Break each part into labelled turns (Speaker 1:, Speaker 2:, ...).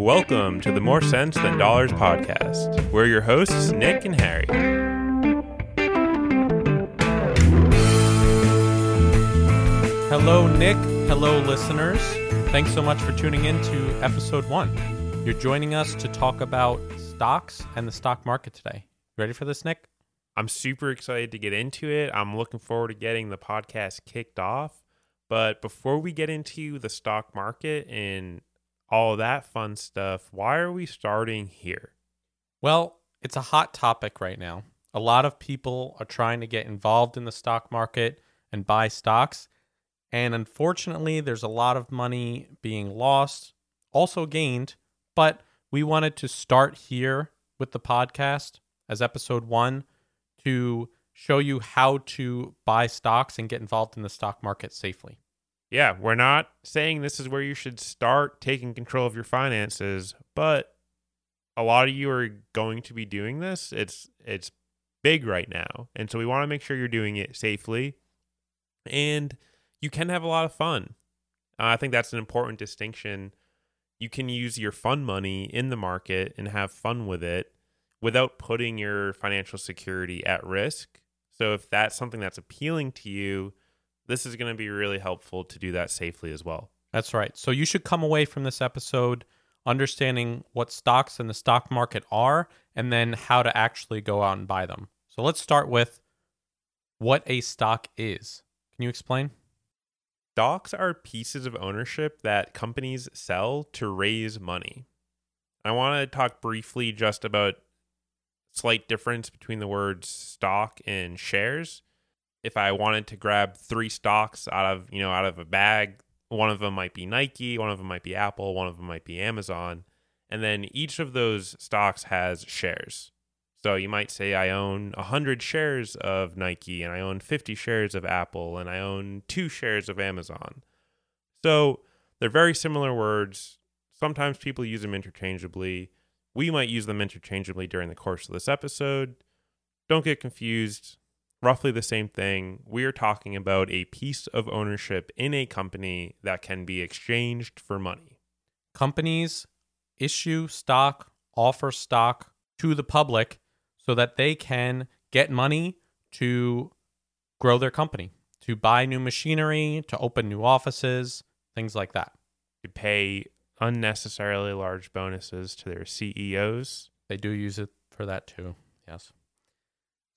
Speaker 1: Welcome to the More Sense Than Dollars podcast. We're your hosts, Nick and Harry.
Speaker 2: Hello, Nick. Hello, listeners. Thanks so much for tuning in to episode one. You're joining us to talk about stocks and the stock market today. You ready for this, Nick?
Speaker 1: I'm super excited to get into it. I'm looking forward to getting the podcast kicked off. But before we get into the stock market and all that fun stuff, why are we starting here?
Speaker 2: Well, it's a hot topic right now. A lot of people are trying to get involved in the stock market and buy stocks. And unfortunately, there's a lot of money being lost, also gained. But we wanted to start here with the podcast as episode one to show you how to buy stocks and get involved in the stock market safely.
Speaker 1: Yeah, we're not saying this is where you should start taking control of your finances, but a lot of you are going to be doing this. It's it's big right now. And so we want to make sure you're doing it safely and you can have a lot of fun. Uh, I think that's an important distinction. You can use your fun money in the market and have fun with it without putting your financial security at risk. So if that's something that's appealing to you, this is going to be really helpful to do that safely as well.
Speaker 2: That's right. So you should come away from this episode understanding what stocks in the stock market are and then how to actually go out and buy them. So let's start with what a stock is. Can you explain?
Speaker 1: Stocks are pieces of ownership that companies sell to raise money. I want to talk briefly just about slight difference between the words stock and shares. If I wanted to grab three stocks out of, you know, out of a bag, one of them might be Nike, one of them might be Apple, one of them might be Amazon, and then each of those stocks has shares. So you might say I own 100 shares of Nike and I own 50 shares of Apple and I own 2 shares of Amazon. So they're very similar words. Sometimes people use them interchangeably. We might use them interchangeably during the course of this episode. Don't get confused. Roughly the same thing. We are talking about a piece of ownership in a company that can be exchanged for money.
Speaker 2: Companies issue stock, offer stock to the public so that they can get money to grow their company, to buy new machinery, to open new offices, things like that.
Speaker 1: To pay unnecessarily large bonuses to their CEOs.
Speaker 2: They do use it for that too. Yes.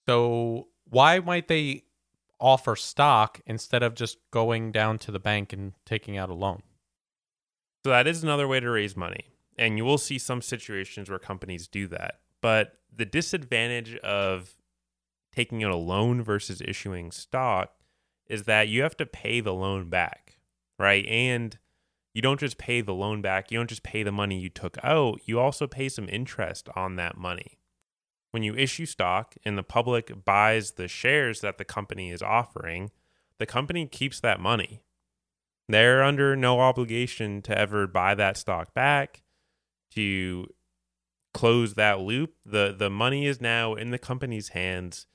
Speaker 2: So, why might they offer stock instead of just going down to the bank and taking out a loan?
Speaker 1: So, that is another way to raise money. And you will see some situations where companies do that. But the disadvantage of taking out a loan versus issuing stock is that you have to pay the loan back, right? And you don't just pay the loan back, you don't just pay the money you took out, you also pay some interest on that money. When you issue stock and the public buys the shares that the company is offering, the company keeps that money. They're under no obligation to ever buy that stock back, to close that loop. The the money is now in the company's hands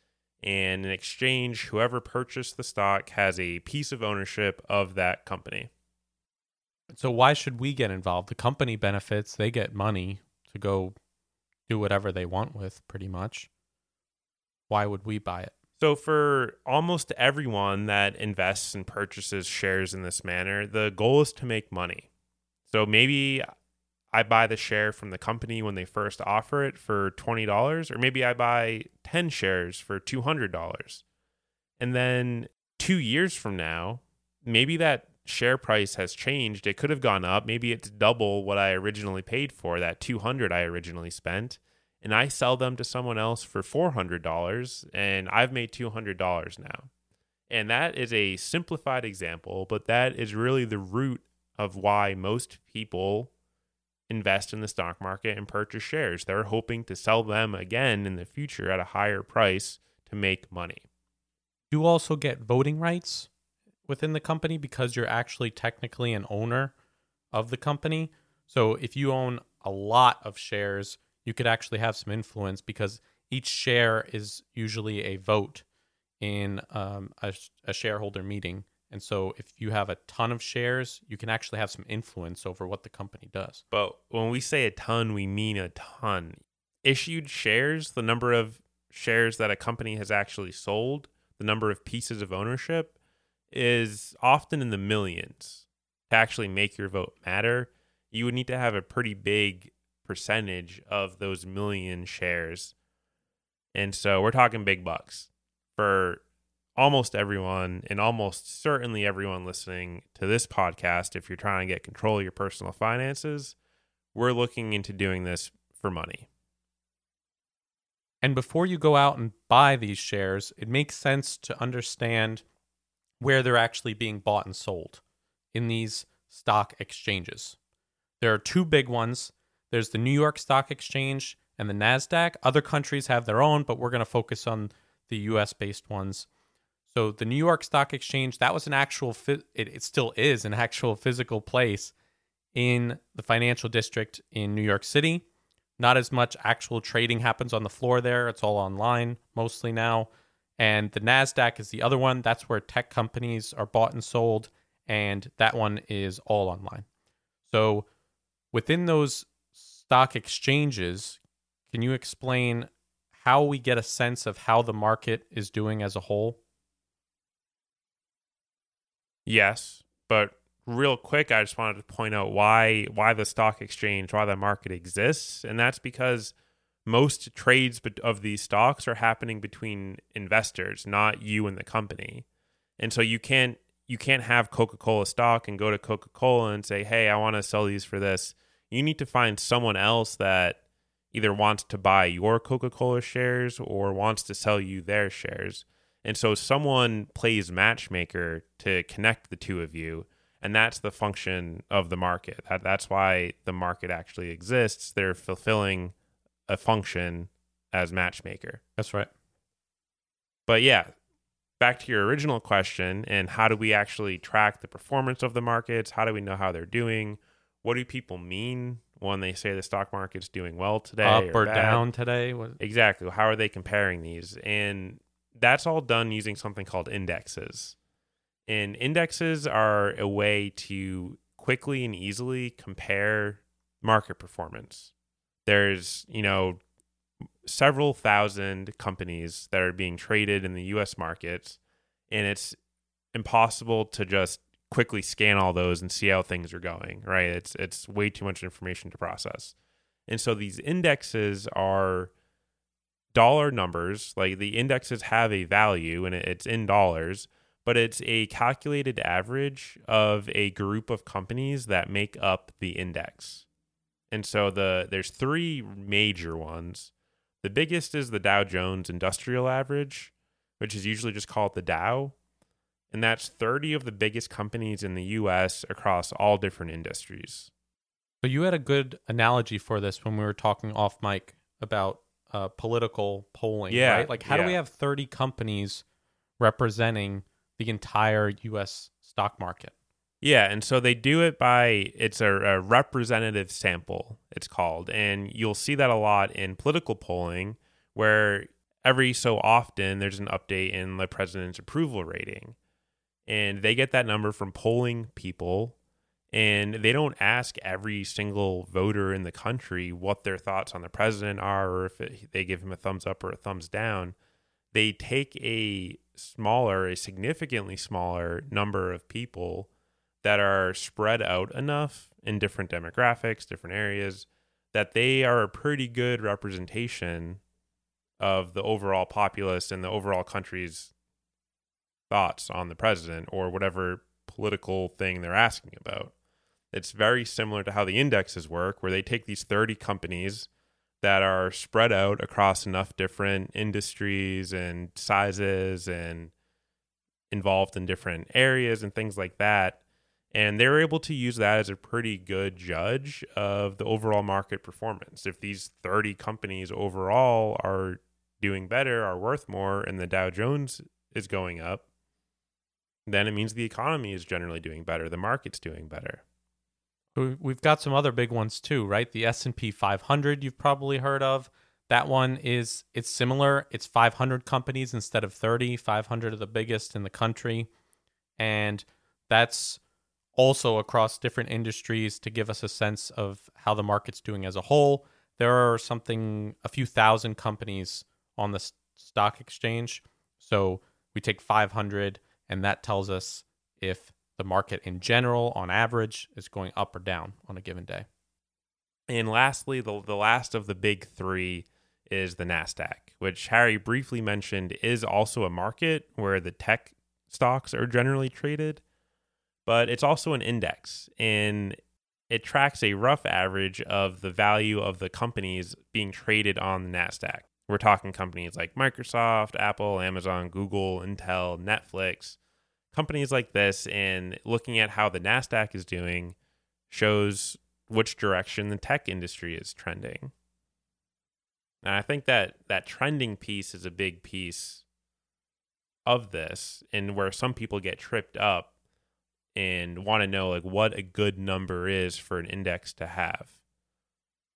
Speaker 1: and in exchange whoever purchased the stock has a piece of ownership of that company.
Speaker 2: So why should we get involved? The company benefits, they get money to go do whatever they want with pretty much. Why would we buy it?
Speaker 1: So for almost everyone that invests and purchases shares in this manner, the goal is to make money. So maybe I buy the share from the company when they first offer it for $20, or maybe I buy 10 shares for $200. And then two years from now, maybe that share price has changed. It could have gone up. Maybe it's double what I originally paid for, that 200 I originally spent. And I sell them to someone else for $400 and I've made $200 now. And that is a simplified example, but that is really the root of why most people invest in the stock market and purchase shares. They're hoping to sell them again in the future at a higher price to make money.
Speaker 2: You also get voting rights within the company because you're actually technically an owner of the company. So if you own a lot of shares, you could actually have some influence because each share is usually a vote in um, a, a shareholder meeting. And so if you have a ton of shares, you can actually have some influence over what the company does.
Speaker 1: But when we say a ton, we mean a ton. Issued shares, the number of shares that a company has actually sold, the number of pieces of ownership is often in the millions. To actually make your vote matter, you would need to have a pretty big percentage of those million shares. And so we're talking big bucks for almost everyone and almost certainly everyone listening to this podcast. If you're trying to get control of your personal finances, we're looking into doing this for money.
Speaker 2: And before you go out and buy these shares, it makes sense to understand where they're actually being bought and sold in these stock exchanges. There are two big ones there's the New York Stock Exchange and the NASDAQ. Other countries have their own, but we're going to focus on the US based ones. So the New York Stock Exchange, that was an actual, it, it still is an actual physical place in the financial district in New York City. Not as much actual trading happens on the floor there. It's all online mostly now. And the NASDAQ is the other one. That's where tech companies are bought and sold. And that one is all online. So within those stock exchanges, can you explain how we get a sense of how the market is doing as a whole?
Speaker 1: Yes, but real quick, I just wanted to point out why why the stock exchange, why the market exists, and that's because most trades of these stocks are happening between investors, not you and the company. And so you can't you can't have Coca-Cola stock and go to Coca-Cola and say, "Hey, I want to sell these for this." You need to find someone else that either wants to buy your Coca-Cola shares or wants to sell you their shares. And so someone plays matchmaker to connect the two of you. And that's the function of the market. That, that's why the market actually exists. They're fulfilling a function as matchmaker.
Speaker 2: That's right.
Speaker 1: But yeah, back to your original question and how do we actually track the performance of the markets? How do we know how they're doing? What do people mean when they say the stock market's doing well today?
Speaker 2: Up or,
Speaker 1: or
Speaker 2: down today? What?
Speaker 1: Exactly. How are they comparing these? And that's all done using something called indexes. And indexes are a way to quickly and easily compare market performance. There's, you know, several thousand companies that are being traded in the US markets, and it's impossible to just quickly scan all those and see how things are going, right? It's it's way too much information to process. And so these indexes are dollar numbers, like the indexes have a value and it's in dollars, but it's a calculated average of a group of companies that make up the index. And so the there's three major ones. The biggest is the Dow Jones Industrial Average, which is usually just called the Dow. And that's 30 of the biggest companies in the US across all different industries.
Speaker 2: So you had a good analogy for this when we were talking off mic about uh, political polling,
Speaker 1: yeah,
Speaker 2: right? Like, how
Speaker 1: yeah.
Speaker 2: do we have 30 companies representing the entire U.S. stock market?
Speaker 1: Yeah, and so they do it by it's a, a, representative sample, it's called. And you'll see that a lot in political polling where every so often there's an update in the president's approval rating. And they get that number from polling people and they don't ask every single voter in the country what their thoughts on the president are or if it, they give him a thumbs up or a thumbs down. They take a smaller, a significantly smaller number of people that are spread out enough in different demographics, different areas, that they are a pretty good representation of the overall populace and the overall country's thoughts on the president or whatever political thing they're asking about. It's very similar to how the indexes work, where they take these 30 companies that are spread out across enough different industries and sizes and involved in different areas and things like that. And they're able to use that as a pretty good judge of the overall market performance. If these 30 companies overall are doing better, are worth more, and the Dow Jones is going up, then it means the economy is generally doing better, the market's doing better.
Speaker 2: We've got some other big ones too, right? The S&P 500 you've probably heard of. That one is it's similar. It's 500 companies instead of 30. 500 are the biggest in the country. And that's also across different industries to give us a sense of how the market's doing as a whole. There are something, a few thousand companies on the stock exchange. So we take 500, and that tells us if the market in general, on average, is going up or down on a given day.
Speaker 1: And lastly, the, the last of the big three is the NASDAQ, which Harry briefly mentioned is also a market where the tech stocks are generally traded, but it's also an index and it tracks a rough average of the value of the companies being traded on the NASDAQ. We're talking companies like Microsoft, Apple, Amazon, Google, Intel, Netflix, companies like this, and looking at how the NASDAQ is doing shows which direction the tech industry is trending. And I think that that trending piece is a big piece of this and where some people get tripped up and want to know like what a good number is for an index to have.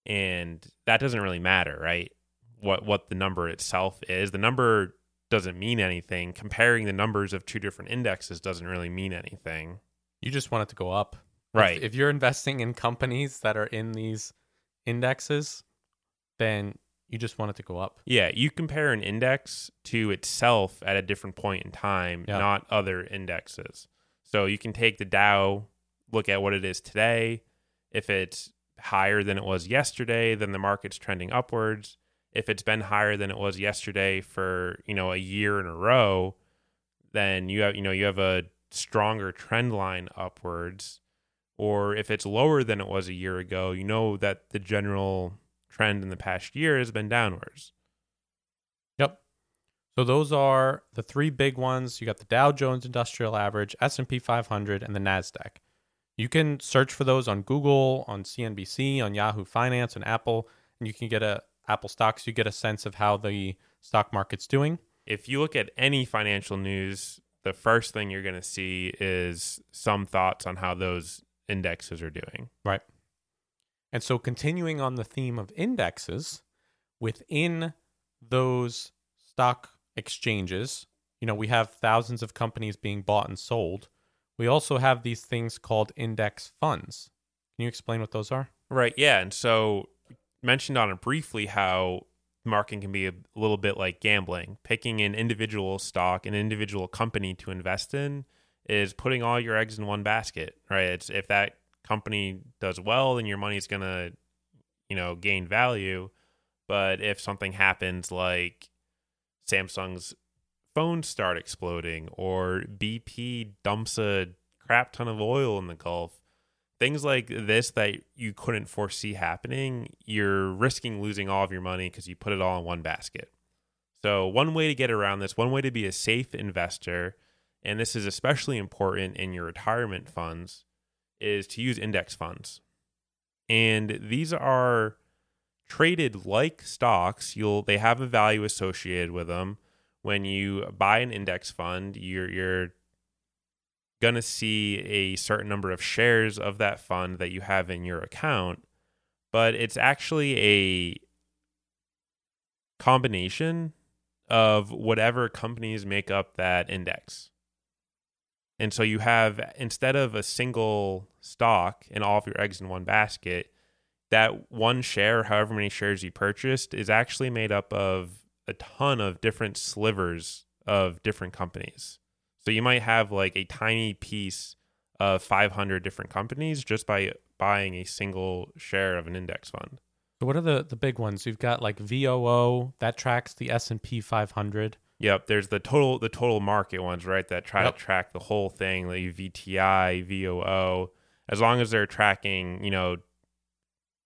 Speaker 1: And that doesn't really matter, right? What what the number itself is. The number doesn't mean anything. Comparing the numbers of two different indexes doesn't really mean anything.
Speaker 2: You just want it to go up.
Speaker 1: Right.
Speaker 2: If, if you're investing in companies that are in these indexes, then you just want it to go up.
Speaker 1: Yeah, you compare an index to itself at a different point in time, not other indexes. So you can take the Dow, look at what it is today. If it's higher than it was yesterday, then the market's trending upwards. If it's been higher than it was yesterday for, you know, a year in a row, then you have, you know, you have a stronger trend line upwards. Or if it's lower than it was a year ago, you know that the general trend in the past year has been downwards.
Speaker 2: So those are the three big ones. You got the Dow Jones Industrial Average, S&P 500, and the Nasdaq. You can search for those on Google, on CNBC, on Yahoo Finance, and Apple, and you can get a Apple stocks. You get a sense of how the stock market's doing.
Speaker 1: If you look at any financial news, the first thing you're going to see is some thoughts on how those indexes are doing.
Speaker 2: Right. And so, continuing on the theme of indexes, within those stock exchanges, you know, we have thousands of companies being bought and sold. We also have these things called index funds. Can you explain what those are?
Speaker 1: Right. Yeah. And so mentioned on it briefly how marketing can be a little bit like gambling. Picking an individual stock, an individual company to invest in is putting all your eggs in one basket, right? It's if that company does well, then your money's going to, you know, gain value. But if something happens like Samsung's phones start exploding or BP dumps a crap ton of oil in the Gulf, things like this that you couldn't foresee happening, you're risking losing all of your money because you put it all in one basket. So, one way to get around this, one way to be a safe investor, and this is especially important in your retirement funds, is to use index funds. And these are traded like stocks. You'll they have a value associated with them. When you buy an index fund, you're you're going to see a certain number of shares of that fund that you have in your account, but it's actually a combination of whatever companies make up that index. And so you have, instead of a single stock and all of your eggs in one basket, that one share, however many shares you purchased, is actually made up of a ton of different slivers of different companies. So you might have like a tiny piece of 500 different companies just by buying a single share of an index fund.
Speaker 2: So, what are the the big ones? You've got like VOO that tracks the S and P 500.
Speaker 1: Yep, there's the total the total market ones, right? That try
Speaker 2: Yep.
Speaker 1: to track the whole thing, like VTI, VOO. As long as they're tracking, you know,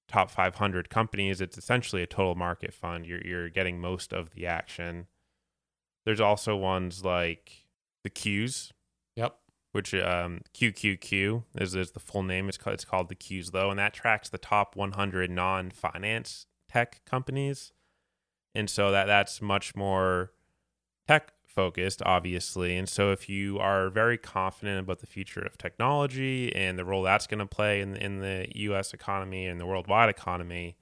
Speaker 1: top 500 companies, it's essentially a total market fund. You're you're getting most of the action. There's also ones like the Qs,
Speaker 2: Yep.
Speaker 1: which um, QQQ is, is the full name. It's called, it's called the Qs though, and that tracks the top 100 non-finance tech companies, and so that that's much more tech focused, obviously. And so if you are very confident about the future of technology and the role that's going to play in in the U.S. economy and the worldwide economy,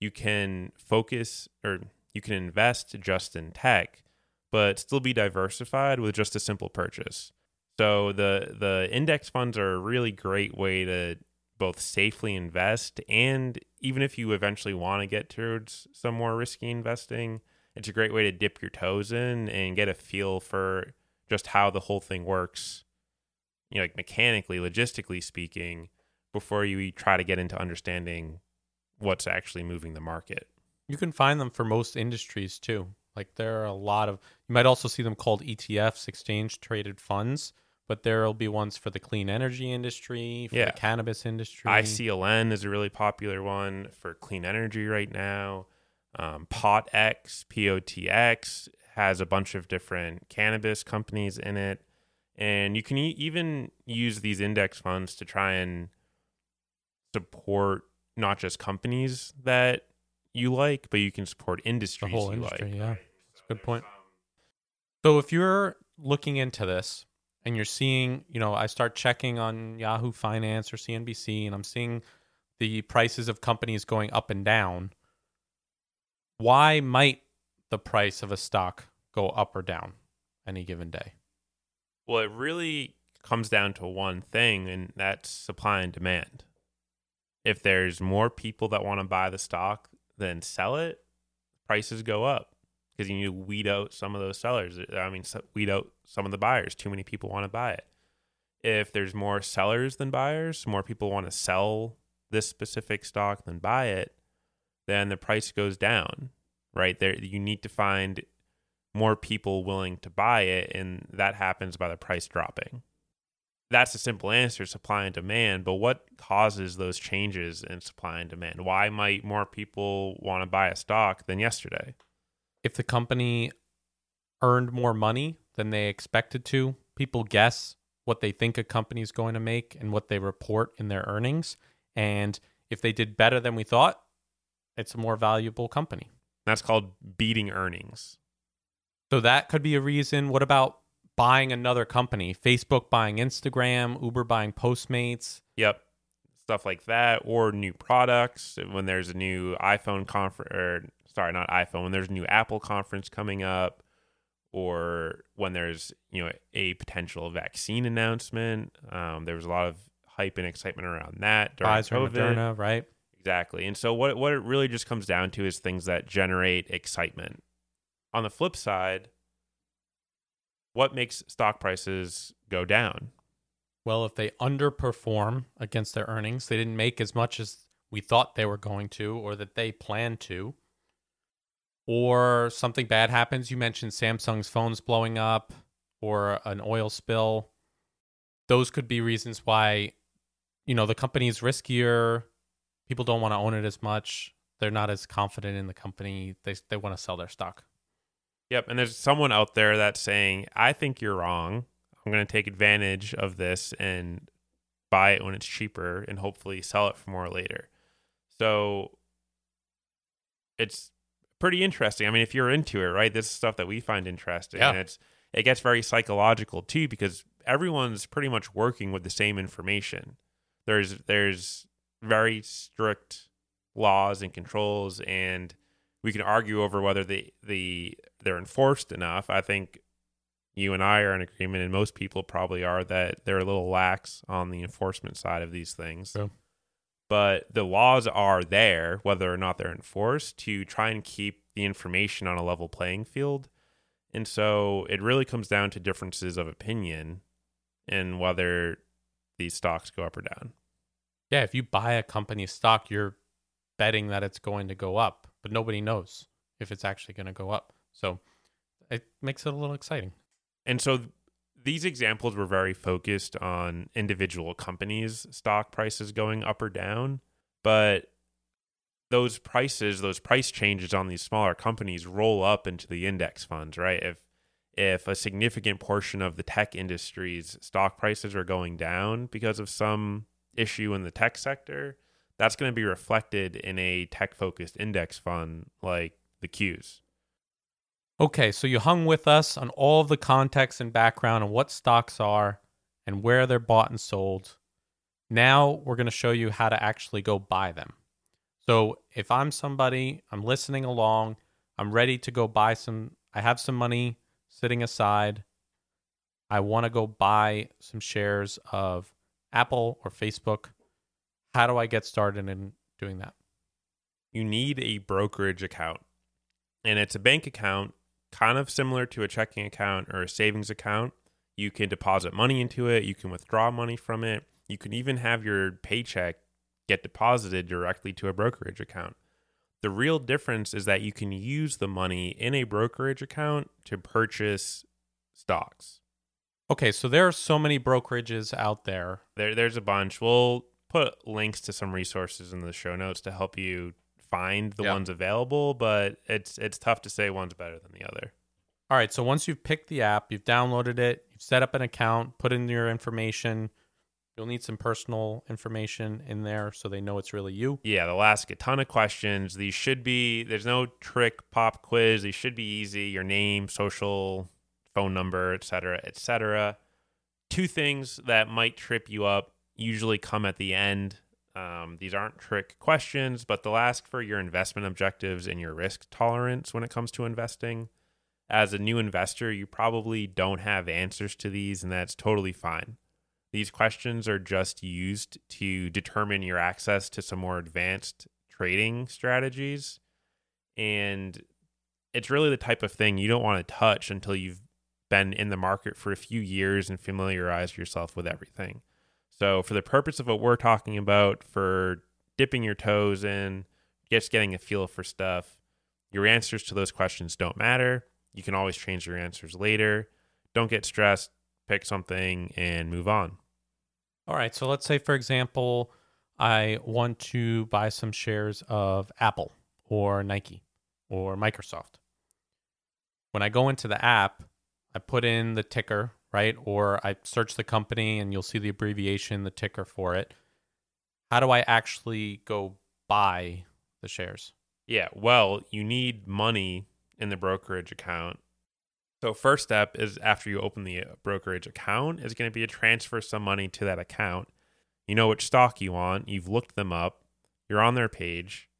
Speaker 1: you can focus or you can invest just in tech, but still be diversified with just a simple purchase. So the the index funds are a really great way to both safely invest and even if you eventually want to get towards some more risky investing, it's a great way to dip your toes in and get a feel for just how the whole thing works, you know, like mechanically, logistically speaking, before you try to get into understanding what's actually moving the market.
Speaker 2: You can find them for most industries too. Like there are a lot of you might also see them called ETFs, exchange traded funds, but there'll be ones for the clean energy industry, for
Speaker 1: Yeah.
Speaker 2: the cannabis industry.
Speaker 1: ICLN is a really popular one for clean energy right now. Um, POTX, POTX has a bunch of different cannabis companies in it. And you can e- even use these index funds to try and support not just companies that you like, but you can support
Speaker 2: the
Speaker 1: industries
Speaker 2: whole
Speaker 1: you
Speaker 2: industry,
Speaker 1: like.
Speaker 2: yeah. That's a good point. So if you're looking into this and you're seeing, you know, I start checking on Yahoo Finance or CNBC and I'm seeing the prices of companies going up and down, why might the price of a stock go up or down any given day?
Speaker 1: Well, it really comes down to one thing, and that's supply and demand. If there's more people that want to buy the stock than sell it, prices go up because you need to weed out some of those sellers. I mean, weed out some of the buyers. Too many people want to buy it. If there's more sellers than buyers, more people want to sell this specific stock than buy it, then the price goes down. Right there, you need to find more people willing to buy it, and that happens by the price dropping. That's a simple answer supply and demand. But what causes those changes in supply and demand? Why might more people want to buy a stock than yesterday?
Speaker 2: if the company earned more money than they expected to, people guess what they think a company is going to make and what they report in their earnings. And if they did better than we thought, it's a more valuable company.
Speaker 1: That's called beating earnings.
Speaker 2: So that could be a reason. What about buying another company? Facebook buying Instagram, Uber buying Postmates.
Speaker 1: Yep. Stuff like that, or new products. When there's a new iPhone conference, or sorry, not iPhone, when there's a new Apple conference coming up, or when there's you know a potential vaccine announcement. Um, there was a lot of hype and excitement around that during
Speaker 2: Pfizer,
Speaker 1: COVID.
Speaker 2: Moderna, right?
Speaker 1: Exactly. And so what what it really just comes down to is things that generate excitement. On the flip side, what makes stock prices go down?
Speaker 2: Well, if they underperform against their earnings, they didn't make as much as we thought they were going to or that they planned to, or something bad happens. You mentioned Samsung's phones blowing up or an oil spill. Those could be reasons why, you know, the company is riskier. People don't want to own it as much. They're not as confident in the company. They, they want to sell their stock.
Speaker 1: Yep, and there's someone out there that's saying, "I think you're wrong. I'm going to take advantage of this and buy it when it's cheaper and hopefully sell it for more later." So it's pretty interesting. I mean, if you're into it, right? This is stuff that we find interesting.
Speaker 2: Yeah.
Speaker 1: And it's it gets very psychological too because everyone's pretty much working with the same information. There's there's very strict laws and controls and we can argue over whether the the they're enforced enough. I think you and I are in agreement, and most people probably are that they're a little lax on the enforcement side of these things.
Speaker 2: True.
Speaker 1: But the laws are there, whether or not they're enforced, to try and keep the information on a level playing field. And so it really comes down to differences of opinion and whether these stocks go up or down.
Speaker 2: Yeah, if you buy a company stock, you're betting that it's going to go up, but nobody knows if it's actually going to go up. So it makes it a little exciting.
Speaker 1: And so th- these examples were very focused on individual companies' stock prices going up or down, but those prices, those price changes on these smaller companies roll up into the index funds, right? If if a significant portion of the tech industry's stock prices are going down because of some issue in the tech sector, that's going to be reflected in a tech focused index fund like the Qs.
Speaker 2: Okay, so you hung with us on all of the context and background on what stocks are and where they're bought and sold. Now we're going to show you how to actually go buy them. So if I'm somebody, I'm listening along, I'm ready to go buy some, I have some money sitting aside. I want to go buy some shares of Apple or Facebook. How do I get started in doing that?
Speaker 1: You need a brokerage account, and it's a bank account kind of similar to a checking account or a savings account. You can deposit money into it, you can withdraw money from it, you can even have your paycheck get deposited directly to a brokerage account. The real difference is that you can use the money in a brokerage account to purchase stocks.
Speaker 2: Okay, so there are so many brokerages out there.
Speaker 1: There, there's a bunch. We'll put links to some resources in the show notes to help you find the
Speaker 2: Yeah.
Speaker 1: ones available, but it's it's tough to say one's better than the other.
Speaker 2: All right, so once you've picked the app, you've downloaded it, you've set up an account, put in your information. You'll need some personal information in there so they know it's really you.
Speaker 1: Yeah, they'll ask a ton of questions. These should be there's no trick pop quiz. These should be easy. Your name, social, phone number, etc., etc. Two things that might trip you up usually come at the end. Um, these aren't trick questions, but they'll ask for your investment objectives and your risk tolerance when it comes to investing. As a new investor, you probably don't have answers to these, and that's totally fine. These questions are just used to determine your access to some more advanced trading strategies. And it's really the type of thing you don't want to touch until you've been in the market for a few years and familiarize yourself with everything. So, for the purpose of what we're talking about, for dipping your toes in, just getting a feel for stuff, your answers to those questions don't matter. You can always change your answers later. Don't get stressed. Pick something and move on.
Speaker 2: All right, so let's say, for example, I want to buy some shares of Apple or Nike or Microsoft. When I go into the app, I put in the ticker, right? Or I search the company and you'll see the abbreviation, the ticker for it. How do I actually go buy the shares?
Speaker 1: Yeah, well, you need money in the brokerage account. So first step is after you open the uh, brokerage account is going to be to transfer some money to that account. You know which stock you want, you've looked them up, you're on their page.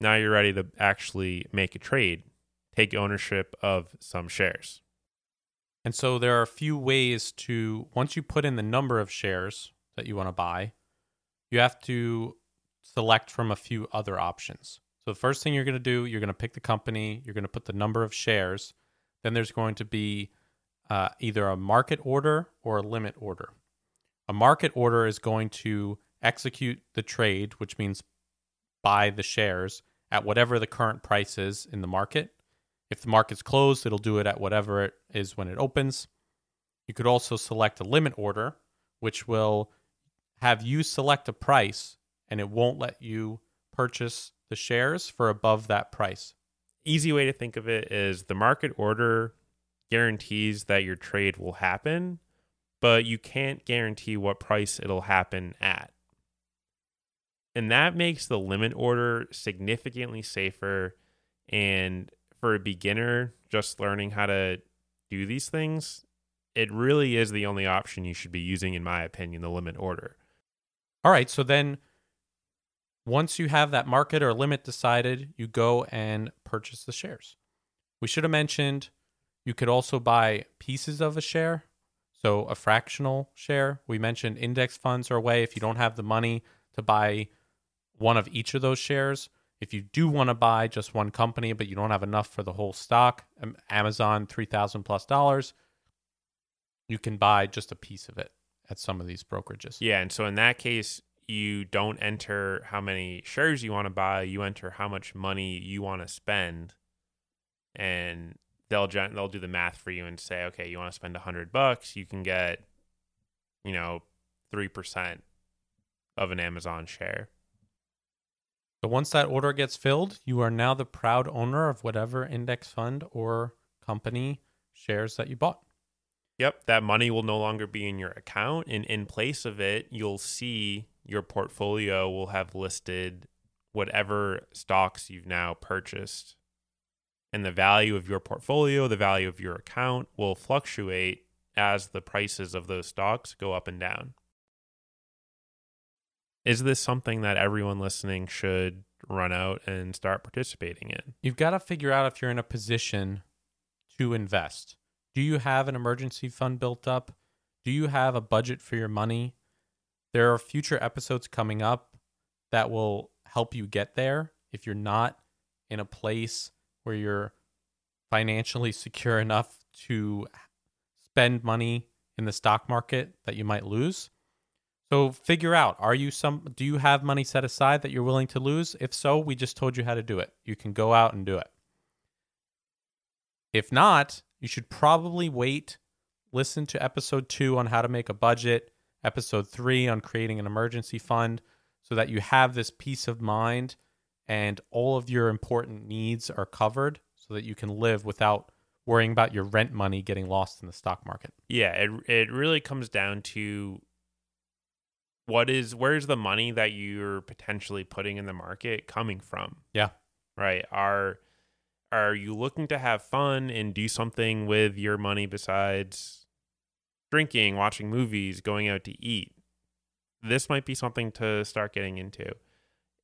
Speaker 1: Now you're ready to actually make a trade, take ownership of some shares.
Speaker 2: And so there are a few ways to, once you put in the number of shares that you want to buy, you have to select from a few other options. So the first thing you're going to do, you're going to pick the company, you're going to put the number of shares. Then there's going to be uh, either a market order or a limit order. A market order is going to execute the trade, which means buy the shares at whatever the current price is in the market. If the market's closed, it'll do it at whatever it is when it opens. You could also select a limit order, which will have you select a price and it won't let you purchase the shares for above that price.
Speaker 1: Easy way to think of it is the market order guarantees that your trade will happen, but you can't guarantee what price it'll happen at. And that makes the limit order significantly safer. And for a beginner just learning how to do these things, it really is the only option you should be using, in my opinion, the limit order.
Speaker 2: All right, so then once you have that market or limit decided, you go and purchase the shares. We should have mentioned you could also buy pieces of a share, so a fractional share. We mentioned index funds are a way if you don't have the money to buy one of each of those shares. If you do want to buy just one company, but you don't have enough for the whole stock, um, Amazon, 3000 plus dollars, you can buy just a piece of it at some of these brokerages.
Speaker 1: Yeah, and so in that case, you don't enter how many shares you want to buy. You enter how much money you want to spend, and they'll they'll do the math for you and say, okay, you want to spend a hundred bucks, you can get, you know, three percent of an Amazon share.
Speaker 2: So once that order gets filled, you are now the proud owner of whatever index fund or company shares that you bought.
Speaker 1: Yep, that money will no longer be in your account, and in place of it, you'll see your portfolio will have listed whatever stocks you've now purchased. And the value of your portfolio, the value of your account will fluctuate as the prices of those stocks go up and down. Is this something that everyone listening should run out and start participating in?
Speaker 2: You've got to figure out if you're in a position to invest. Do you have an emergency fund built up? Do you have a budget for your money? There are future episodes coming up that will help you get there if you're not in a place where you're financially secure enough to spend money in the stock market that you might lose. So figure out are you some do you have money set aside that you're willing to lose? If so, we just told you how to do it. You can go out and do it. If not, you should probably wait, listen to episode 2 on how to make a budget, episode 3 on creating an emergency fund so that you have this peace of mind and all of your important needs are covered so that you can live without worrying about your rent money getting lost in the stock market.
Speaker 1: Yeah, it it really comes down to what is where's the money that you're potentially putting in the market coming from?
Speaker 2: Yeah.
Speaker 1: Right? Are are you looking to have fun and do something with your money besides drinking, watching movies, going out to eat? This might be something to start getting into.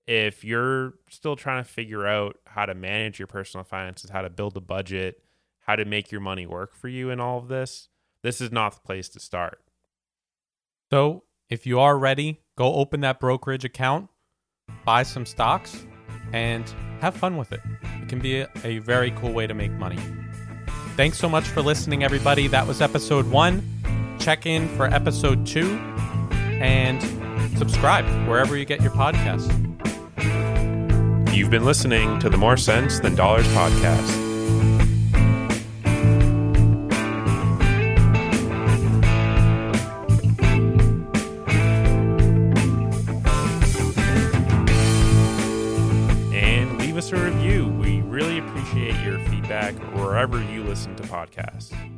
Speaker 1: If you're still trying to figure out how to manage your personal finances, how to build a budget, how to make your money work for you in all of this, this is not the place to start.
Speaker 2: So, if you are ready, go open that brokerage account, buy some stocks, and have fun with it. It can be a, very cool way to make money. Thanks so much for listening, everybody. That was episode one. Check in for episode two and subscribe wherever you get your podcasts.
Speaker 1: You've been listening to the More Sense Than Dollars podcast. Feedback wherever you listen to podcasts.